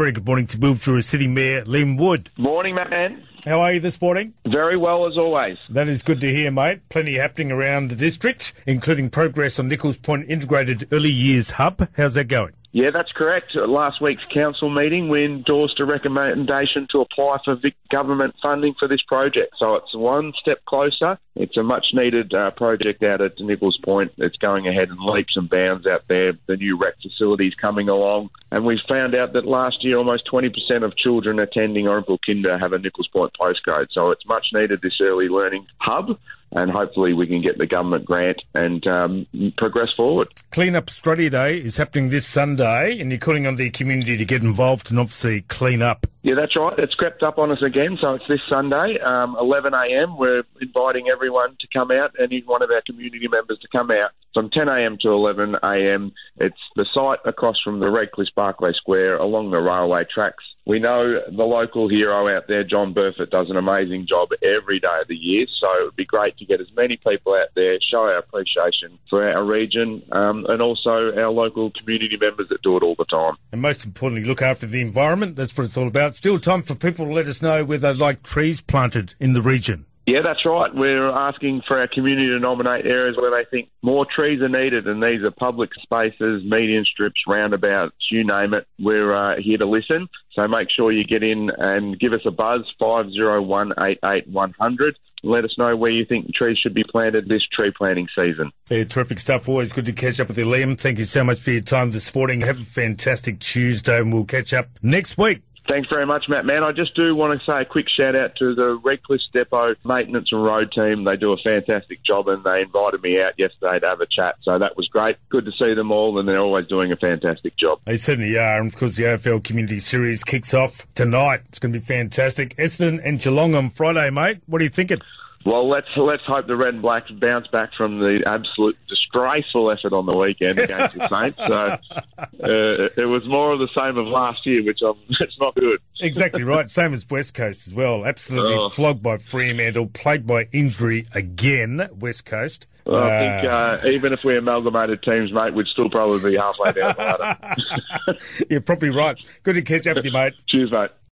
Very good morning to move Mildura City Mayor Liam Wood. Morning, man. How are you this morning? Very well as always. That is good to hear, mate. Plenty happening around the district, including progress on Nichols Point Integrated Early Years Hub. How's that going? Yeah, that's correct. At last week's council meeting, we endorsed a recommendation to apply for government funding for this project. So it's one step closer. It's a much needed uh, project out at Nichols Point. It's going ahead in leaps and bounds out there. The new rec facilities coming along. And we found out that last year almost 20% of children attending Oronville Kinder have a Nichols Point postcode. So it's much needed, this early learning hub and hopefully we can get the government grant and um, progress forward. Clean Up Australia Day is happening this Sunday, and you're calling on the community to get involved and obviously clean up. Yeah, that's right. It's crept up on us again, so it's this Sunday, um, 11 a.m. We're inviting everyone to come out, and one of our community members to come out from 10 a.m. to 11 a.m. It's the site across from the Red Cliffs Barclay Square along the railway tracks. We know the local hero out there, John Burford, does an amazing job every day of the year. So it would be great to get as many people out there, show our appreciation for our region, um, and also our local community members that do it all the time. And most importantly, look after the environment. That's what it's all about. Still time for people to let us know where they'd like trees planted in the region. Yeah, that's right. We're asking for our community to nominate areas where they think more trees are needed, and these are public spaces, median strips, roundabouts, you name it. We're uh, here to listen. So make sure you get in and give us a buzz, 50188100. Let us know where you think trees should be planted this tree planting season. Yeah, terrific stuff. Always good to catch up with you, Liam. Thank you so much for your time this morning. Have a fantastic Tuesday, and we'll catch up next week. Thanks very much, Matt. Man, I just do want to say a quick shout out to the Red Cliffs Depot maintenance and road team. They do a fantastic job, and they invited me out yesterday to have a chat. So that was great. Good to see them all, and they're always doing a fantastic job. They certainly are, and of course the AFL Community Series kicks off tonight. It's going to be fantastic. Essendon and Geelong on Friday, mate. What are you thinking? Well, let's let's hope the Red and Blacks bounce back from the absolute disgraceful effort on the weekend against the Saints. So uh, it was more of the same of last year, which I'm, it's not good. Exactly right. Same as West Coast as well. Absolutely oh. flogged by Fremantle, plagued by injury again. West Coast. Well, I think uh, uh, even if we amalgamated teams, mate, we'd still probably be halfway down the ladder. You're probably right. Good to catch up with you, mate. Cheers, mate.